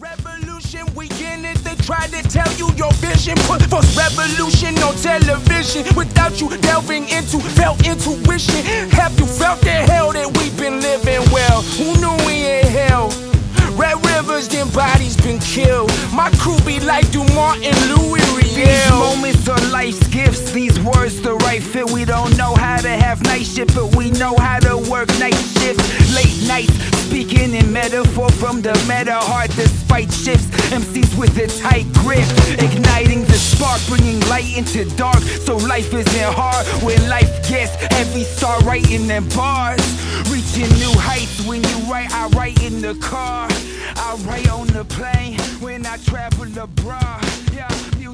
Revolution, we in it. They try to tell you your vision. Put first revolution on television without you delving into felt intuition. Have you felt the hell that we've been living? Well, who knew we in hell? Red rivers, then bodies been killed. My crew be like Dumont and Louis These moments are life's gifts. These words the right fit. We don't know how to have night shift, but we know how to in metaphor from the meta heart. Despite shifts, MCs with a tight grip, igniting the spark, bringing light into dark. So life isn't hard when life gets heavy. Start writing them bars, reaching new heights. When you write, I write in the car. I write on the plane when I travel abroad. Yeah, music